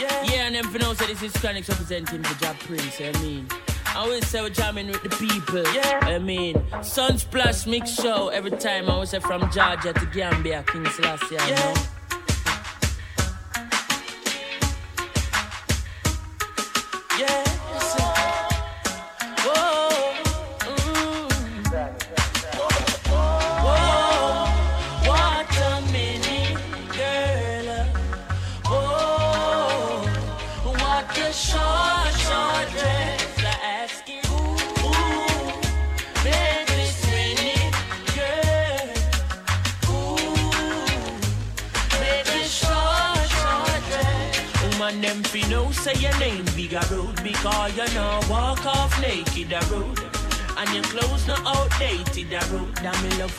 Yeah, yeah and then for now, so this is Chronixx representing for Jah Prince, I mean. I always say we're jamming with the people. Yeah. I mean, Sunsplash Mix Show every time. I always say from Georgia to Gambia, King Selassie, yeah. you know.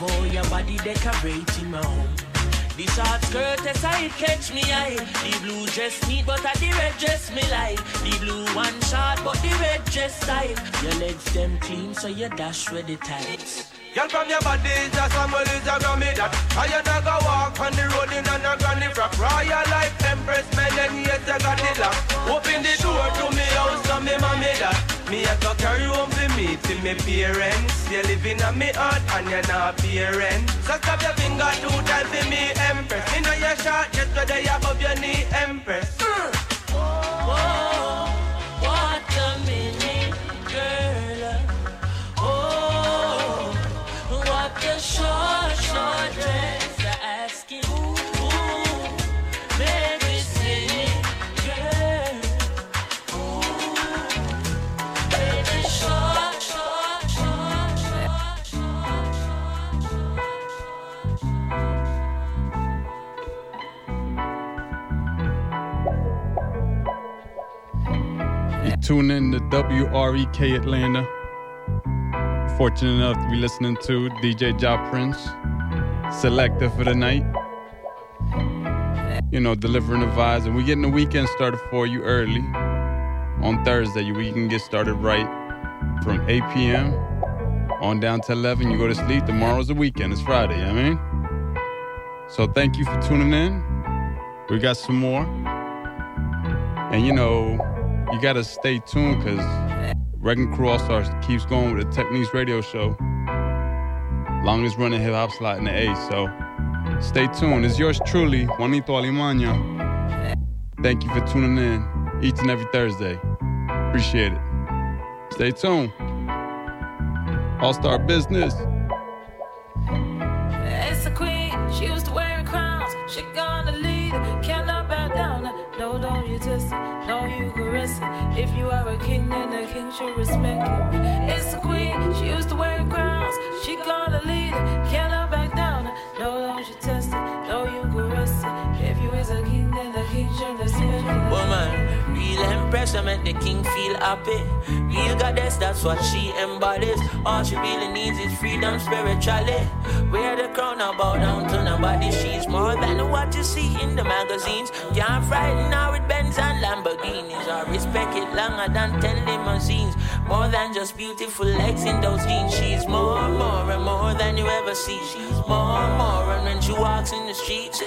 Me all your body decorating my home. This hot skirt as I catch me eye. The blue dress neat but I the red dress me like. The blue one short but the red dress tight. Your legs them clean so you dash with the tights. Girl from your body is a Samuel is a Grammy that I you not go walk on the road in a granny frock Royal life empress melon yes I got the lock Open the door to me house so me mommy that Me a go carry home for me to me parents. You living on me heart and you're not parents So stop your finger two times for me empress. Me know you're short just where they above your knee empress tune in to WREK Atlanta fortunate enough to be listening to DJ Jah Prince, selector for the night. You know, delivering the vibes. And we're getting the weekend started for you early. On Thursday, we can get started right from 8 p.m. on down to 11. You go to sleep. Tomorrow's the weekend. It's Friday, I mean. So thank you for tuning in. We got some more. And you know, you got to stay tuned because Wrecking Crew All Stars keeps going with the Techniques radio show. Longest running hip hop slot in the A. So stay tuned. It's yours truly, Juanito Alimaña. Thank you for tuning in each and every Thursday. Appreciate it. Stay tuned. All Star Business. It's a queen. She used to wear crowns. She gonna lead. Cannot back down. No, don't you just know you If you are a king, then the king should respect you. It's the queen, she used to wear crowns. The king feel happy. Real goddess, that's what she embodies. All she really needs is freedom spiritually. Wear the crown, now bow down to nobody. She's more than what you see in the magazines. Can't frighten her with Benz and Lamborghinis. I respect it longer than 10 limousines. More than just beautiful legs in those jeans. She's more, more, and more than you ever see. More, more, and when she walks in the streets,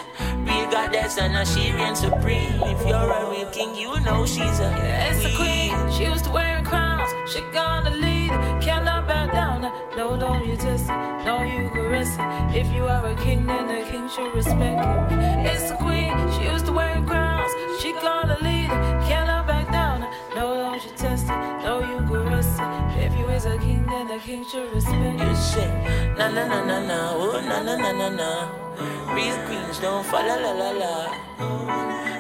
real goddess and a she reigns supreme. If you're a real king, you know she's a yes, a queen. She used to wear crowns. She gonna lead, cannot back down. No, don't you just know you caress it. If you are a king, then the king should respect you. It's the queen. She used to wear crowns. She gonna lead, cannot king, then the respect you. You say na na na na na, oh na na na na na. Real queens don't fall la la la la.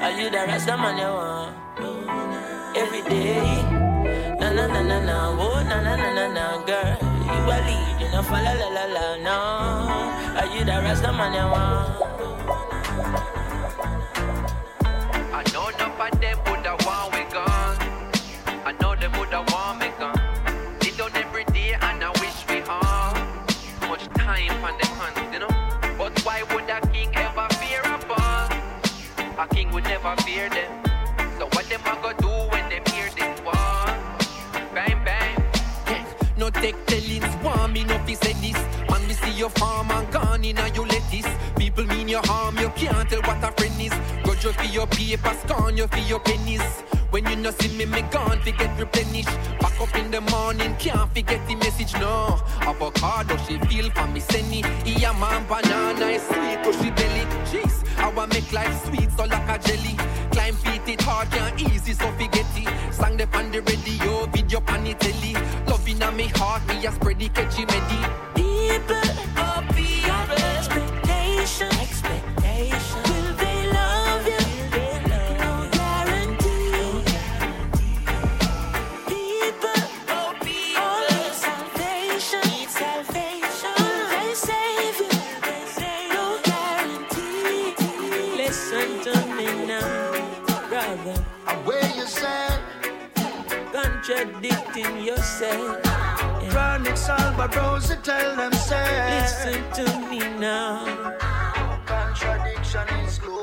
Are you the rest of man you want? Every day. Na na na na na, oh na na na na na, girl. You a lead, you know fall la la la la, no. Are you the rest of man you want? I know enough of them never fear them. So what them a go do when them hear this war? Bang bang. No take tellings, want me no fi say this. Man, me see your farm and gone in and you lettuce. People mean your harm, you can't tell what a friend is. Grudge you for your paper, scorn you for your pennies. When you no see me, me gone forget replenished. Back up in the morning, can't forget the message, no. Avocado, she feel for me, send it. Yeah, man, banana is sweet, cause she belly. Jeez, I want make life sweet, so like a jelly. Climb feet, it hard, can't easy, so forget it. Sang the on the radio, video pan the telly. Loving on me heart, me a spread the catchy medi. People, oh Contradicting yourself. Chronic Salvador, tell them say, Listen to me now. contradiction is global.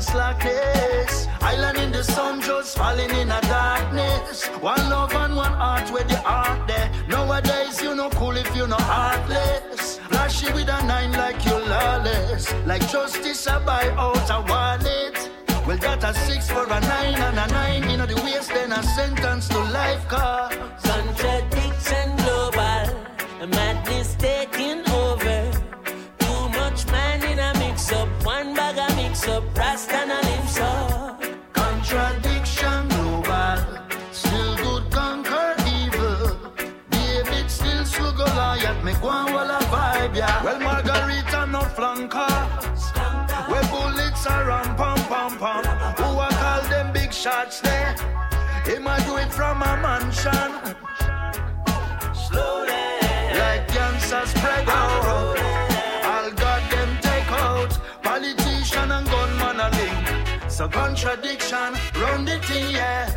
Badness and slackness. Island in the sun just falling in a darkness. One love and one heart where the heart there. Nowadays you no cool if you no heartless. Flashy with a nine like you lawless. Like justice I buy out a wallet. Well, that a six for a nine and a nine. You know the waste, then a sentence to life cause. Contradiction global. Madness are ram pam pam pam. Who I call them big shots there? He might do it from a mansion. Slowly. Like cancer spread out. All got them take out. Politician and gunman a link. So contradiction, run the thing, yeah.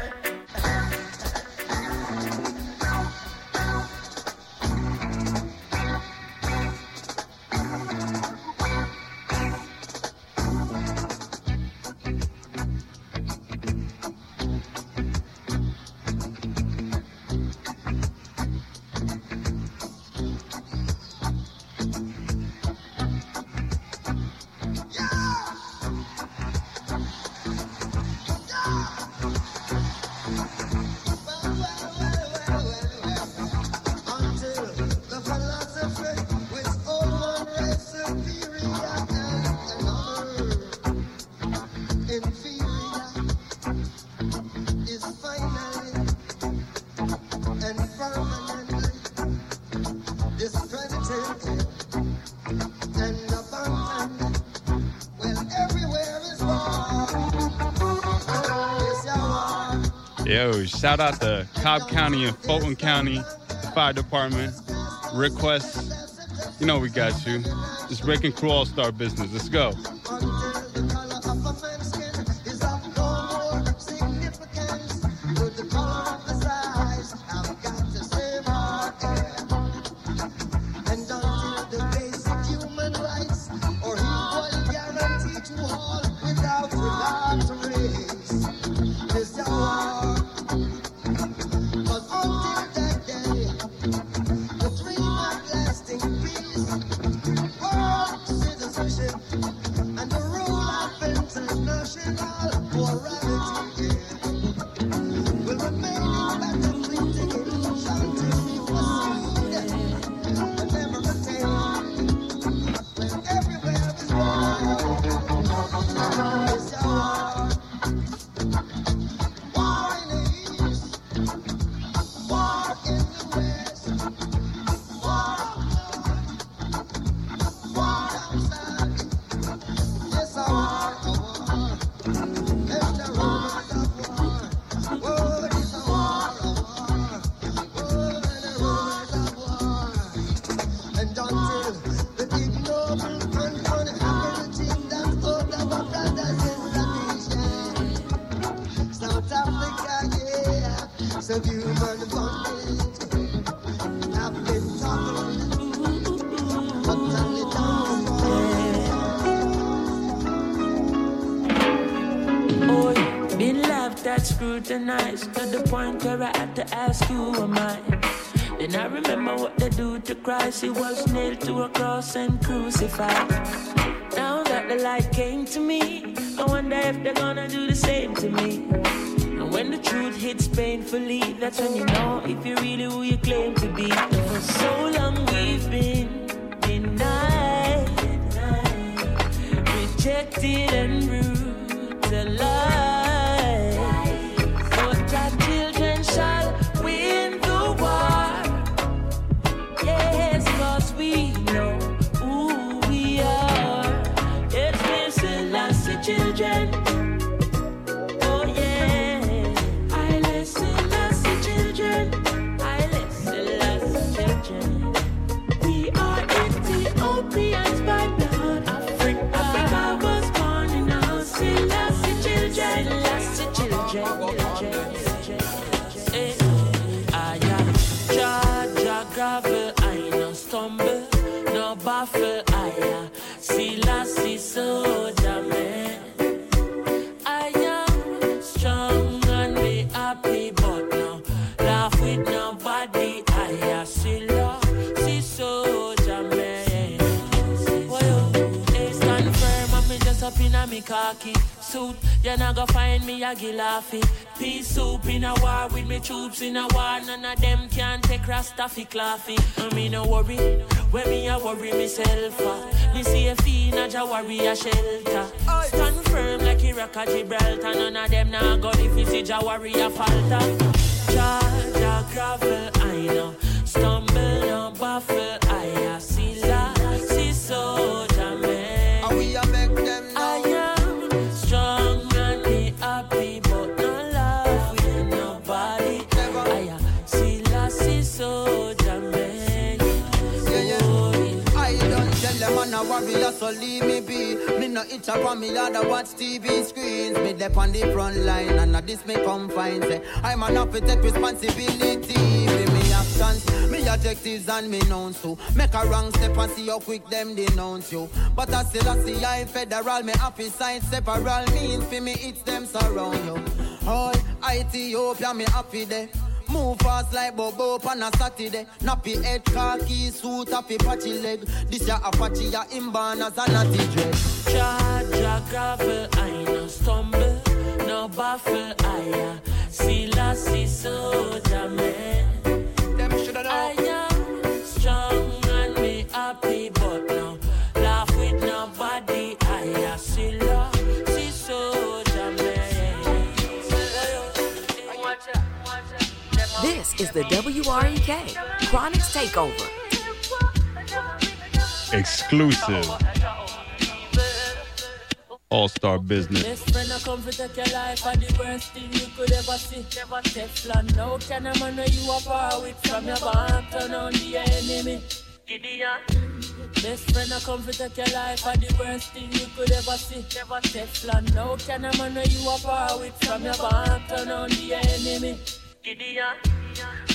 Yo, shout out to Cobb County and Fulton County, fire department, requests. You know we got you. It's Wrecking Crew All Star Business. Let's go. Oh, oh, oh, oh. To the point where I had to ask who am I. Then I remember what they do to Christ. He was nailed to a cross and crucified. Now that the light came to me, I wonder if they're gonna do the same to me. And when the truth hits painfully, that's when you know if you're really who you claim to be. For so long we've been denied, rejected and brutalized. I am suit. You not go find me a gilafi. Peace soup in a war with me troops in a war. None of them can take Rasta fi claffy. I me no worry. When me a worry myself, uh, me see a fiend a Jawari a shelter. Stand firm like Iraq or Gibraltar. None of them nah go if you see Jawari a falter. Charge a gravel, I know. Stumble, no baffle, I a leave me be. Me no itch up on me yard, watch TV screens. Me dep on the front line, and at this me come find. Say, I'm enough to take responsibility for me actions, me objectives and me nouns too. Make a wrong step and see how quick them denounce you. But I still I see I federal, me happy side several means for me it's them surround you. All Ethiopia, me happy there. Move fast like Bobo on a Saturday. Nappy head, khaki suit, happy patchy leg. This ya Apache, ya imban as a natty dread. Charge a gravel, I no stumble, no baffle, I a see la, see soldier man. Them shoulda know. This is the WREK Chronixx Takeover. Exclusive. All Star Business. Best friend I come to take your life are the worst thing you could ever see. Never Teflon, no can a man know you are far with from your barn, turn on the enemy. Gideon. Best friend I come to take your life are the worst thing you could ever see. Never Teflon, no can a man know you are far with from your barn, turn on the enemy. Gideon.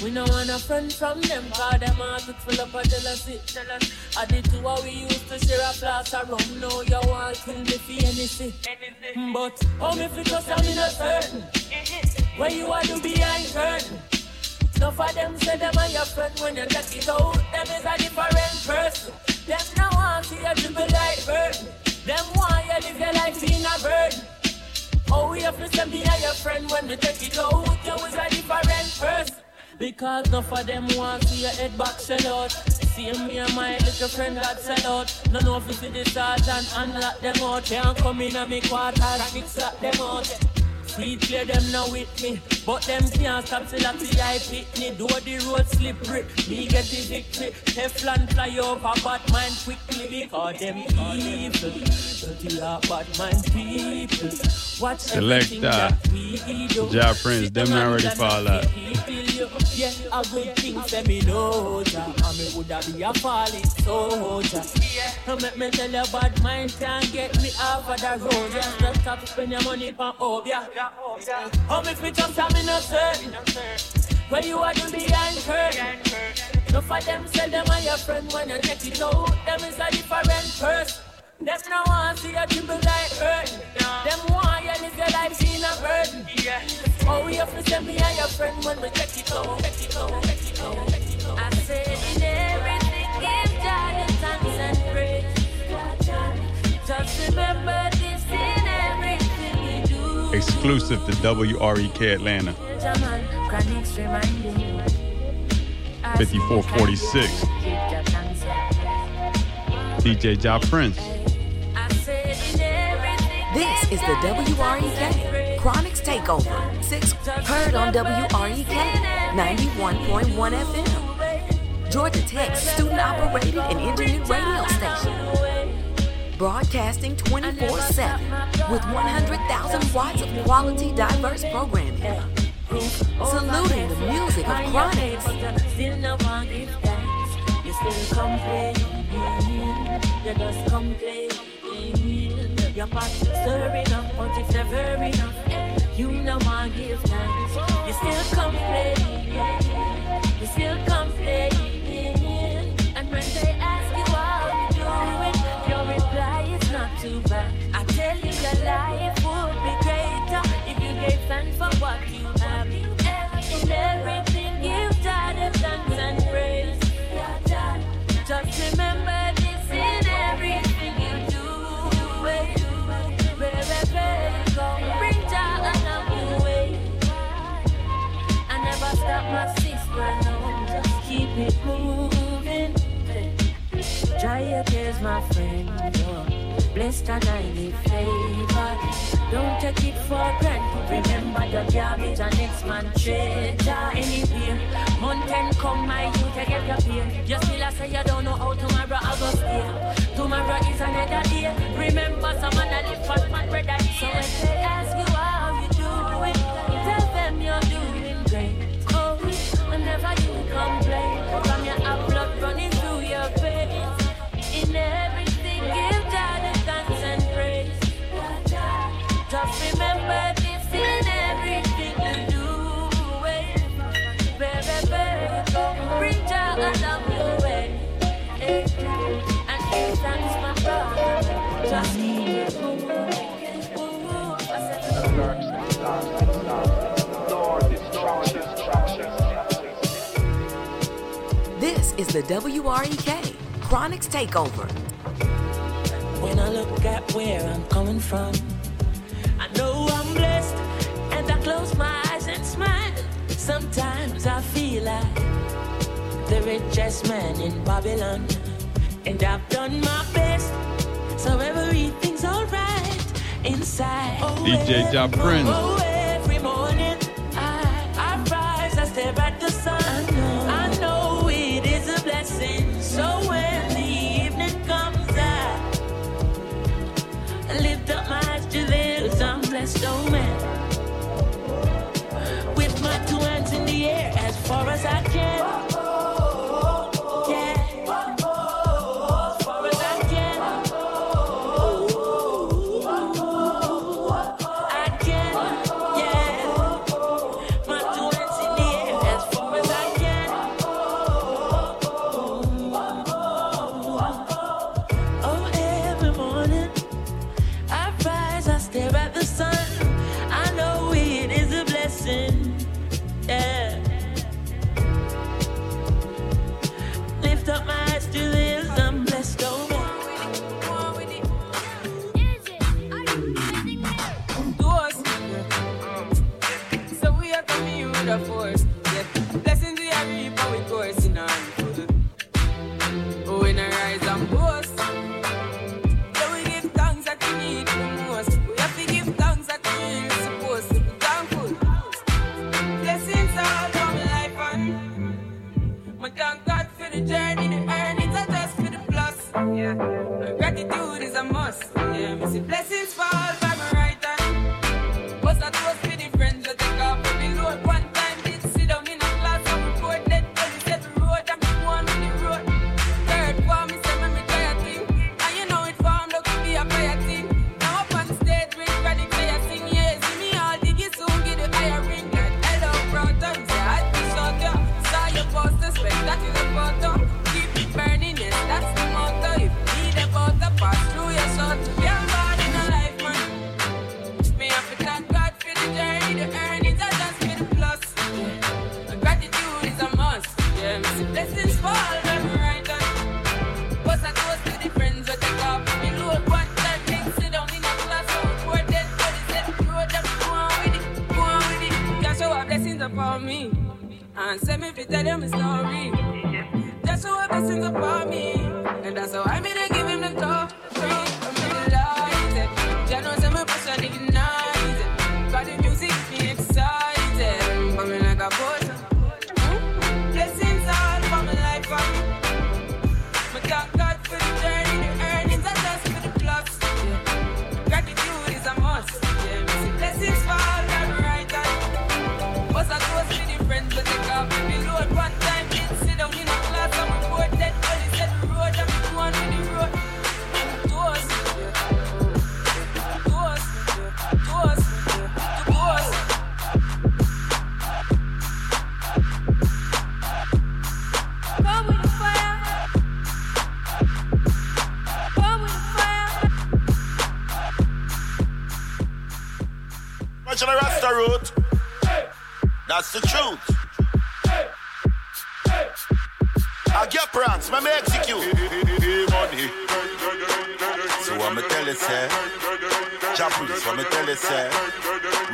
We no want a friend from them, cause them heart it full up of jealousy. Jealous. I did two what we used to share a glass of rum. Now you want to kill me for anything. But how me fi trust I'm not certain. Where you are do behind curtain. Enough of them say them are your friend when you take it out. Them is a different person. Them no want see you dribble like burden. Them want you live your life in a burden. Oh, we have to send me a your friend when we take it out. You is a different person. Because enough of them want see your head back sell out. See me and my little friend that sell out. No know if you see the sergeant unlock them out. Can't come in on me quarters, fix lock them out. Street clear them now with me, but them can't stop till I see I pick me. Do the road slippery, me get the victory. Teflon fly over Batman quickly because them evil. Dirty heart Batman people. Watch Select that. that we do. Ja Prince, them not ready for all that. Yeah, a good thing say me know ja. And me woulda be a falling soldier. Yeah, make me tell you bad mind can't get me off of the road. Yeah, just stop spend your money for Obeah. How me fit just I'm not certain. Where you are to behind curtain. No for them say them are your friend when you take it out. Them is a different person. Them no want see a triple like hurting. Them want you live your life seeing a burden. Yeah. Oh, we have to send me and your friend when we get it out. Get it out. Get it out. Get it out. I said in everything, give God the thanks and praise. Just remember this in everything you do. Exclusive to WREK Atlanta. German, Chronixx reminding you. I 5446. give your thanks and DJ Jah Prince. This is the WREK Chronixx Takeover. Six heard on WREK 91.1 FM. Georgia Tech's student operated and engineered radio station. Broadcasting 24 7 with 100,000 watts of quality, diverse programming. Saluting the music of Chronixx. You just. Your pot stirring up, but if never enough, you no one give thanks. You still complain. You still complain. And when they ask you how you doing, your reply is not too bad. I tell you your life would be greater if you gave thanks for what you have. In everything, God the thanks and praise. Just remember keep it moving. Dry your tears, my friend. Don't take it for granted. Remember the garbage and next man treasure. Anywhere, come, my youth, I get your pain. You still say you don't know how tomorrow. Tomorrow is another day. Remember, live for my brother. So when they ask you how you doing, tell them you're doing great. Whenever you complain, from your blood running is the WREK Chronixx Takeover. When I look at where I'm coming from, I know I'm blessed, and I close my eyes and smile. Sometimes I feel like the richest man in Babylon, and I've done my best, so everything's alright inside. Oh, DJ Job every- Prince. Oh, every morning I, I rise, I stare at the sun. Oh. With my two hands in the air as far as I can. That's the truth. I get pranks, me me execute. Money. So what me tell you say? Chapels, what me tell you say?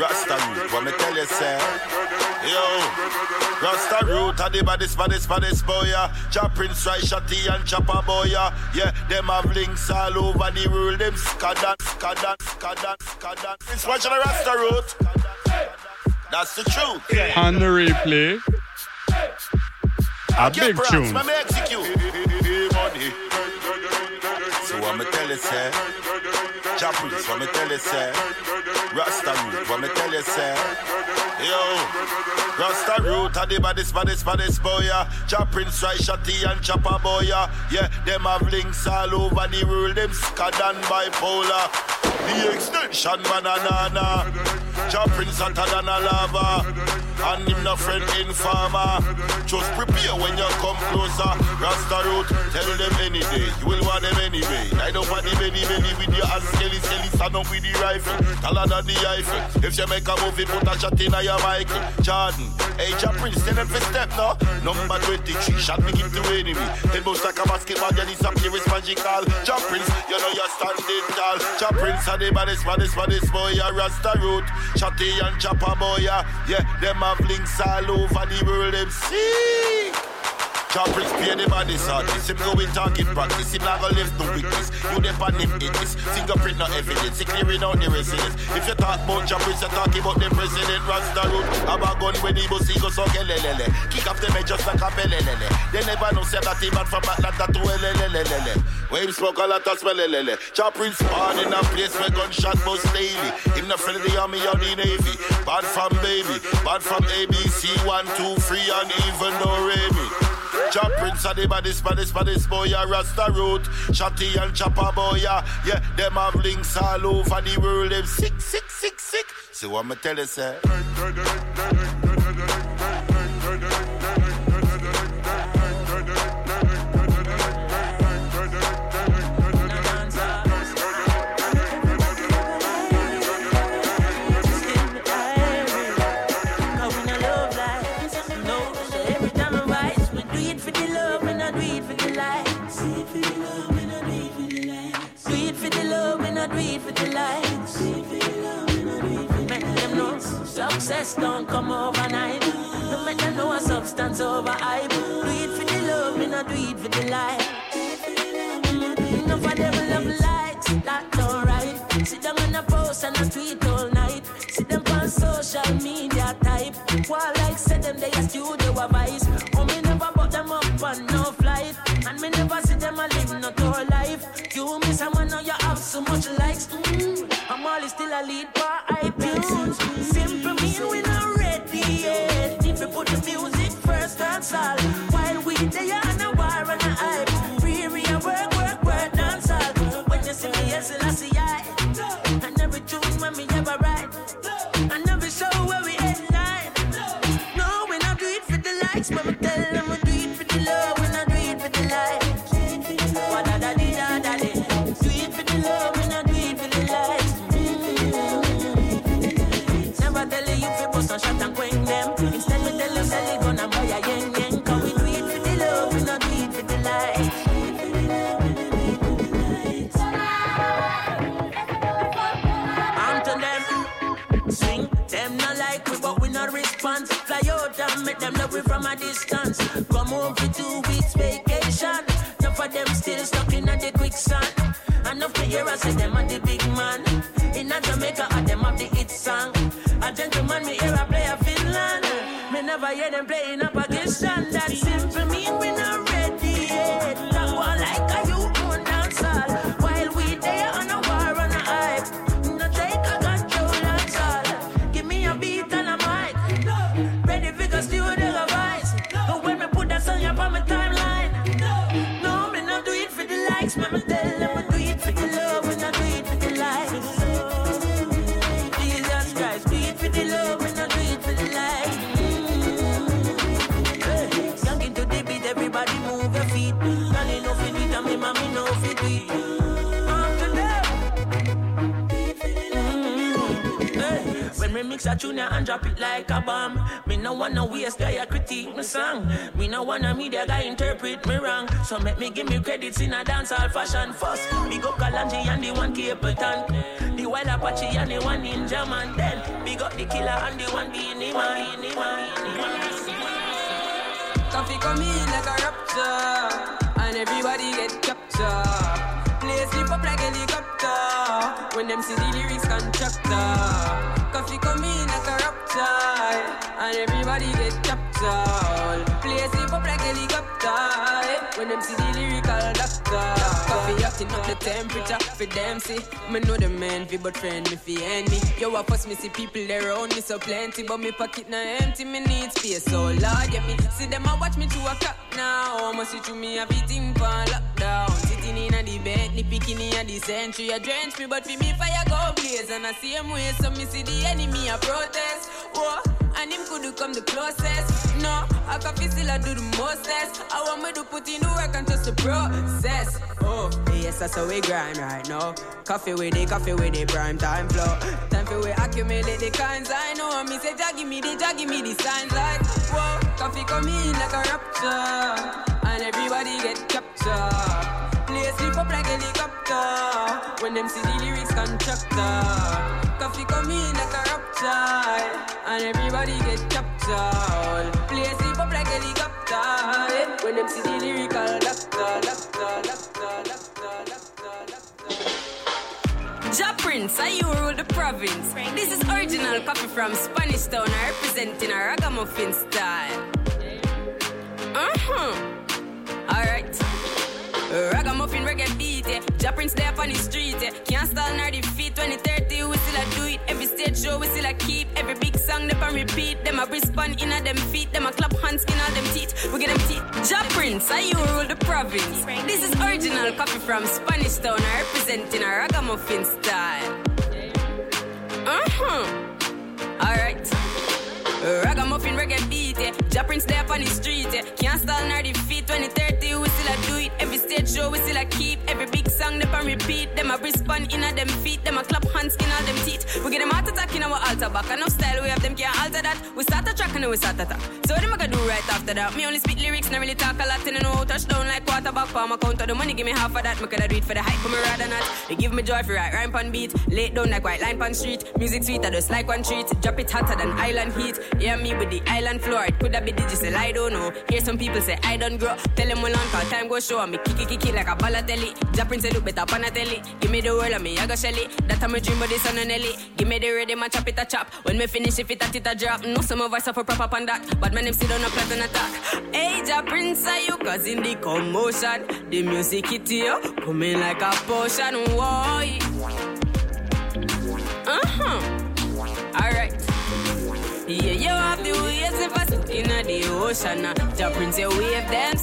Rasta root, what me tell you say? Yo, Rasta root, and the baddest, baddest, baddest boy, yeah. Chop Prince, Right, Shotty, and Chopper boy, yeah. Yeah, them have links all over the world, them scadan, scadan, scadan, scadan. Prince, watch the Rasta root. That's the truth. On the replay. A big tune. Chapels, what me tell you say? Rasta root, what me tell you say? Yo, Rasta root, and the baddest, baddest, baddest boy, yeah. Chop Prince, Right, Shotty, and Chopper boy, yeah. Yeah, them have links all over the world, them scadan bipolar. The extension banana. Chop Prince hotter than a lava. And him no friend informer. Just prepare when you come closer. Rasta root, tell them any day. You will want them anyway. Light up on the belly belly with your ass skelly skelly. Stand up with the rifle. Taller than the Eiffel. If you make a movie, put a shot in your Michael. Jordan. Hey, Chop Prince, tell them for step now. Number 23, shot me give to enemy. Then bounce like a basketball, disappear, it's magical. Chop Prince, you know you're standing tall. Chop Prince, are the baddest, baddest, baddest boy, yeah. Rasta root. Shotty and Chopper boy, yeah. Yeah, them have links all over the world, them see. Choppers pay the body artist. Him go in target practice. Him not gonna left no witness. You dep on him it is. Fingerprint no evidence. He clearing out the residence. If you talk about choppers, you talking about the president. Rasta road. Have a gun when he bust, he go so kelelele. Kick off the edge just like a pelelele. They never know say that he man from Atlanta to LLLLL. Where him smoke a lot of smellelele. Choppers born in a place where gunshot bust daily. Him not friend of the army or the navy. Bad from baby. Bad from ABC. One, two, three, and even no Remy. Chop Prince of the baddest, baddest, baddest boy, yeah, Rasta root. Shotty and Chopper boy, yeah, yeah, them have links all over the world, them sick, sick, sick, sick. So what me tell you, say? Success don't come overnight. No matter know a substance over hype. Do it for the love, me not do it for the life. Enough of them love likes, that's alright. Sit down on a post and a tweet make them know we from a chance. Come home for two weeks vacation. Enough of them still stuck in the quicksand. Enough to hear us say them are the big man. In a Jamaica, I them have the hit song. A gentleman, me hear a play a Finland. Me never hear them playing up Pakistan. Mix a tune and drop it like a bomb. Me no wanna waste guy critique my song. Me no wanna media guy interpret me wrong. So make me give me credits in a dancehall fashion first. Big up Kalonji and the one Capleton. The wild Apache and the one Ninjaman Then big up the killer and the one Beenie Man, Beenie Man. Koffee come in like a rapture, and everybody get captured. Play slip up like helicopter when them see the lyrics constructor. Koffee come in like a rapture, and everybody get captured. Play slip up like helicopter eh? when them see the lyrical doctor. Koffee acting up the temperature for them see. Me know the man fi but friend me fi enemy. Yo, I first me see people there around me so plenty, but me pocket na empty. Me need space, so Lord, yeah me see them a watch me to a clock now. Must see through me everything for lockdown. Sitting in a the bed, ni picking in a the century. A drench me, but for me fire go blaze. And I see him way, so me see the enemy a protest. Whoa, and him could come the closest. No, I can feel still I do the mostest. I want me to put in the work and just the process. Oh, yes, that's how we grind right now. Koffee with it, Koffee with it, prime time flow. Time for we accumulate the kinds I know. Me say, Jah give me the, Jah give me the signs like, whoa, Koffee come in like a rapture, and everybody get captured. Play sleep up like a helicopter when them see the lyrics constructor. Koffee come in like a rapture, and everybody get captured. Play sleep up like a helicopter when them see the lyrical doctor, doctor, doctor, doctor, doctor, doctor. Ja Prince, are you rule the province? This is original copy from Spanish Town, I representing a ragamuffin style. Uh-huh. Alright. Ragamuffin reggae beat, yeah. Ja Prince there on the street, yeah. Can't stall nor defeat. 2030, we still a do it. Every stage show, we still a keep. Every big song, they can repeat. Them a respond in a them feet. Them a clap hands, skin all them teeth. We get them teeth. Ja Prince, are you rule the province? This is original Koffee from Spanish Town, I representing a ragamuffin style. Uh-huh. Alright. Ragamuffin reggae beat, yeah. Ja Prince there on the street, yeah. Can't stall nor defeat. 2030, we still a do it. Every stage show, we still a keep. Every big song, they can repeat. Them a respond in a them feet. Them a clap hands, skin all them teeth. We get them heart attack in our altar back. Enough style, we have them can't alter that. We start a track and then we start attack. So what them I gonna do right after that? Me only speak lyrics, not really talk a lot. And I know touchdown like quarterback. Palm account of the money, give me half of that. Me coulda do it for the hype, but me rather not. They give me joy for right rhyme pan beat. Late down like white line pan street. Music sweet, I just like one treat. Drop it hotter than island heat. Yeah, me with the island floor. It coulda be digital, I don't know. Hear some people say I don't grow. Tell them well on call time go show. Me kick it, kick it like a Balotelli. Japping say look better telly. Give me the world and me I go shell it. That time a dream but this on Nelly. Give me the rhythm and chop it a chop. When me finish if it a it a drop. No some of us suffer proper on that. But my name on a plot and attack. Hey, Ja Prince, are you cause in the commotion? The music hit you, coming like a potion. Why? Uh-huh. Alright. Yeah, you have the waves if I in the ocean. Wave them,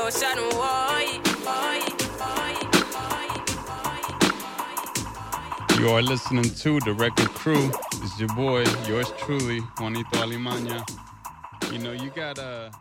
ocean. Why? You are listening to The Record Crew. It's your boy, yours truly, Juanito Alimaña. You know, you gotta